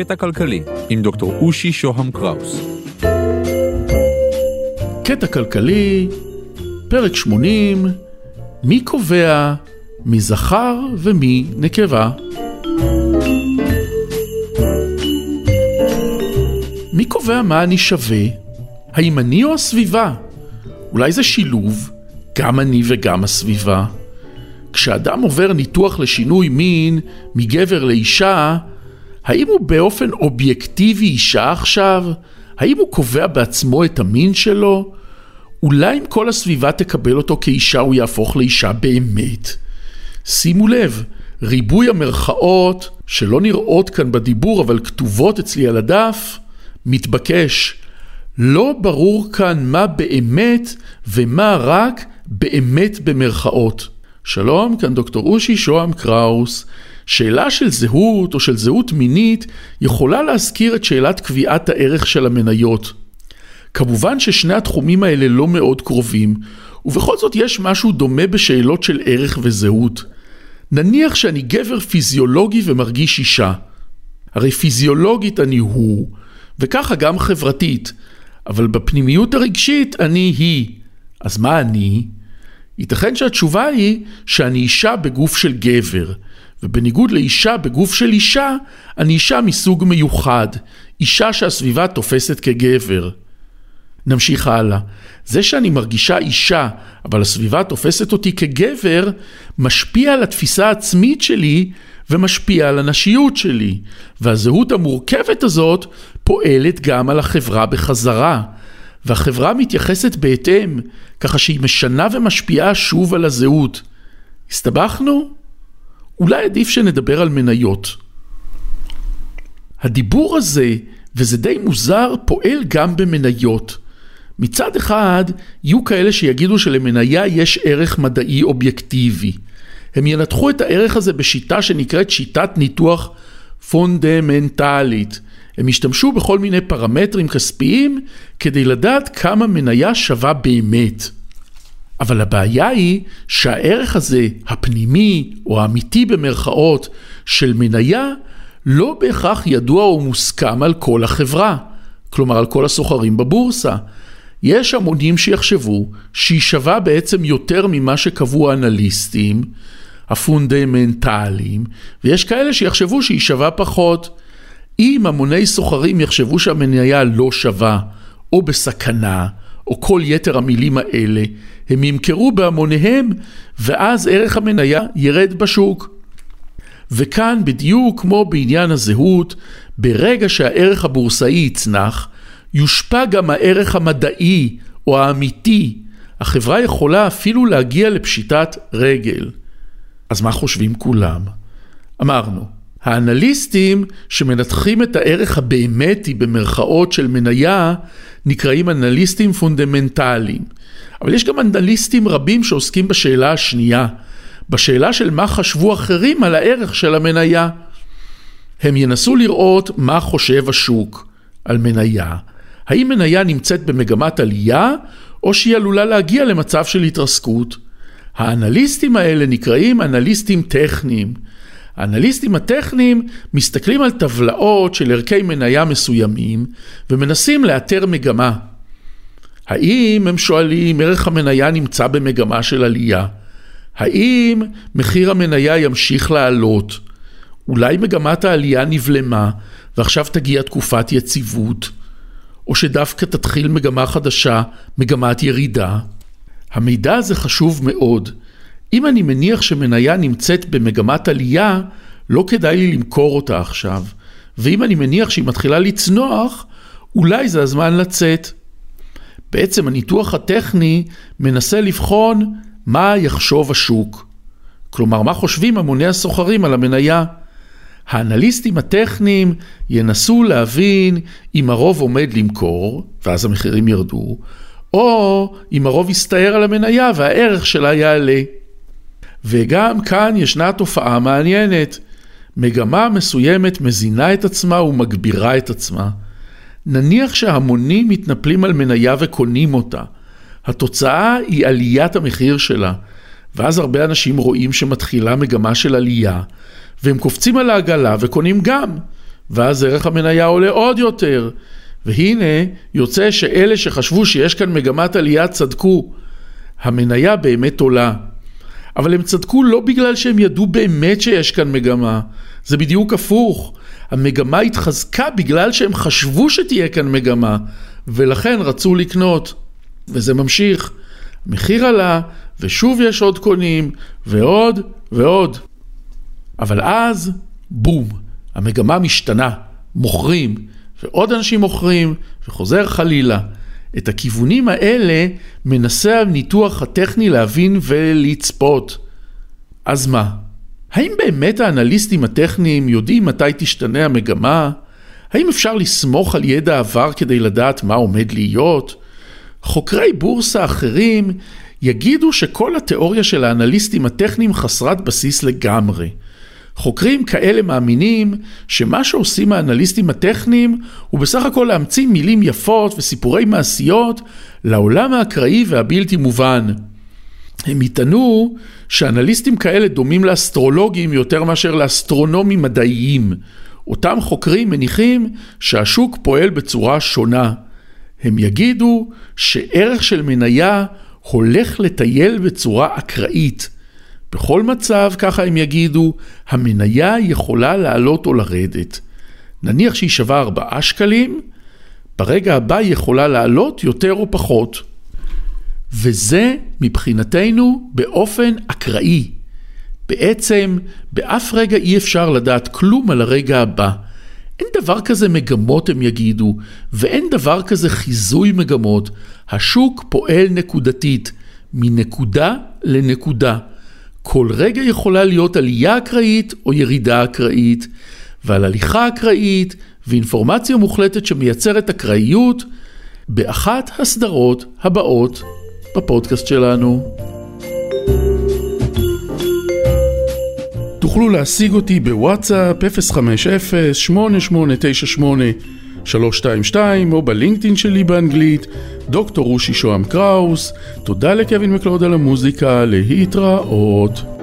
קטע כלכלי עם דוקטור אושי שוהם קראוס. קטע כלכלי, פרק 80, מי קובע מי זכר ומי נקבה? מי קובע מה אני שווה? האם אני או הסביבה? אולי זה שילוב, גם אני וגם הסביבה. כשאדם עובר ניתוח לשינוי מין מגבר לאישה, האם הוא באופן אובייקטיבי אישה עכשיו? האם הוא קובע בעצמו את המין שלו? אולי אם כל הסביבה תקבל אותו כאישה הוא יהפוך לאישה באמת. שימו לב, ריבוי המרכאות שלא נראות כאן בדיבור אבל כתובות אצלי על הדף, מתבקש. לא ברור כאן מה באמת ומה רק באמת במרכאות. שלום, כאן דוקטור אושי שוהם קראוס. שאלה של זהות או של זהות מינית יכולה להזכיר את שאלת קביעת הערך של המניות. כמובן ששני התחומים האלה לא מאוד קרובים, ובכל זאת יש משהו דומה בשאלות של ערך וזהות. נניח שאני גבר פיזיולוגי ומרגיש אישה. הרי פיזיולוגית אני הוא, וככה גם חברתית, אבל בפנימיות הרגשית אני היא. אז מה אני? ייתכן שהתשובה היא שאני אישה בגוף של גבר, ובניגוד לאישה בגוף של אישה, אני אישה מסוג מיוחד, אישה שהסביבה תופסת כגבר. נמשיך הלאה. זה שאני מרגישה אישה, אבל הסביבה תופסת אותי כגבר, משפיע על התפיסה העצמית שלי ומשפיע על הנשיות שלי. והזהות המורכבת הזאת פועלת גם על החברה בחזרה. והחברה מתייחסת בהתאם, ככה שהיא משנה ומשפיעה שוב על הזהות. הסתבכנו? אולי עדיף שנדבר על מניות. הדיבור הזה, וזה די מוזר, פועל גם במניות. מצד אחד, יהיו כאלה שיגידו שלמניה יש ערך מדעי אובייקטיבי. הם ינתחו את הערך הזה בשיטה שנקראת שיטת ניתוח פונדמנטלית. הם ישתמשו בכל מיני פרמטרים כספיים כדי לדעת כמה מניה שווה באמת. אבל הבעיה היא שהערך הזה, הפנימי או האמיתי במרכאות, של מניה, לא בהכרח ידוע או מוסכם על כל החברה, כלומר על כל הסוחרים בבורסה. יש המונים שיחשבו שהיא שווה בעצם יותר ממה שקבעו האנליסטים הפונדמנטליים, ויש כאלה שיחשבו שהיא שווה פחות. אם המוני סוחרים יחשבו שהמניה לא שווה, או בסכנה, או כל יתר המילים האלה, הם ימכרו בהמוניהם, ואז ערך המניה ירד בשוק. וכאן בדיוק כמו בעניין הזהב, ברגע שהערך הבורסאי יצנח, יושפע גם הערך המדעי או האמיתי. החברה יכולה אפילו להגיע לפשיטת רגל. אז מה חושבים כולם? אמרנו, האנליסטים שמנתחים את הערך הבאמתי במרכאות של מניה נקראים אנליסטים פונדמנטליים. אבל יש גם אנליסטים רבים שעוסקים בשאלה השנייה, בשאלה של מה חשבו אחרים על הערך של המניה. הם ינסו לראות מה חושב השוק על מניה. האם מניה נמצאת במגמת עלייה או שהיא עלולה להגיע למצב של התרסקות? האנליסטים האלה נקראים אנליסטים טכניים. האנליסטים הטכניים מסתכלים על טבלאות של ערכי מניה מסוימים ומנסים לאתר מגמה. האם הם שואלים ערך המניה נמצא במגמה של עלייה? האם מחיר המניה ימשיך לעלות? אולי מגמת העלייה נבלמה ועכשיו תגיע תקופת יציבות? או שדווקא תתחיל מגמה חדשה, מגמת ירידה? המידע הזה חשוב מאוד. אם אני מניח שמניה נמצאת במגמת עלייה, לא כדאי לי למכור אותה עכשיו. ואם אני מניח שהיא מתחילה לצנוח, אולי זה הזמן לצאת. בעצם הניתוח הטכני מנסה לבחון מה יחשוב השוק. כלומר, מה חושבים המוני הסוחרים על המניה. האנליסטים הטכניים ינסו להבין אם הרוב עומד למכור, ואז המחירים ירדו, או אם הרוב יסתער על המניה והערך שלה יעלה. וגם כאן ישנה תופעה מעניינת. מגמה מסוימת מזינה את עצמה ומגבירה את עצמה. נניח שהמונים מתנפלים על מניה וקונים אותה. התוצאה היא עליית המחיר שלה, ואז הרבה אנשים רואים שמתחילה מגמה של עלייה, והם קופצים על העגלה וקונים גם. ואז ערך המניה עולה עוד יותר. והנה, יוצא שאלה שחשבו שיש כאן מגמת עלייה צדקו. המניה באמת עולה. אבל הם צדקו לא בגלל שהם ידעו באמת שיש כאן מגמה, זה בדיוק הפוך. המגמה התחזקה בגלל שהם חשבו שתהיה כאן מגמה, ולכן רצו לקנות. וזה ממשיך. מחיר עלה, ושוב יש עוד קונים, ועוד ועוד. אבל אז, בום, המגמה משתנה, מוכרים, ועוד אנשים מוכרים, וחוזר חלילה. את הכיוונים האלה מנסה הניתוח הטכני להבין ולצפות. אז מה? האם באמת האנליסטים הטכניים יודעים מתי תשתנה המגמה? האם אפשר לסמוך על ידע עבר כדי לדעת מה עומד להיות? חוקרי בורסה אחרים יגידו שכל התיאוריה של האנליסטים הטכניים חסרת בסיס לגמרי. חוקרים כאלה מאמינים שמה שעושים האנליסטים הטכניים הוא בסך הכל להמציא מילים יפות וסיפורי מעשיות לעולם האקראי והבלתי מובן. הם יטענו שאנליסטים כאלה דומים לאסטרולוגים יותר מאשר לאסטרונומים מדעיים. אותם חוקרים מניחים שהשוק פועל בצורה שונה. הם יגידו שערך של מניה הולך לטייל בצורה אקראית. בכל מצב, ככה הם יגידו, המניה יכולה לעלות או לרדת. נניח שהיא שווה 4 שקלים, ברגע הבא היא יכולה לעלות יותר או פחות. וזה מבחינתנו באופן אקראי. בעצם באף רגע אי אפשר לדעת כלום על הרגע הבא. אין דבר כזה מגמות הם יגידו, ואין דבר כזה חיזוי מגמות. השוק פועל נקודתית, מנקודה לנקודה. כל רגע יכולה להיות עלייה אקראית או ירידה אקראית, ועל הליכה אקראית ואינפורמציה מוחלטת שמייצרת אקראיות באחת הסדרות הבאות בפודקאסט שלנו. תוכלו להשיג אותי בוואטסאפ 050-8898-322 או בלינקדאין שלי באנגלית, דוקטור רושי שוהם קראוס. תודה לקווין מקלוד על המוזיקה, להתראות.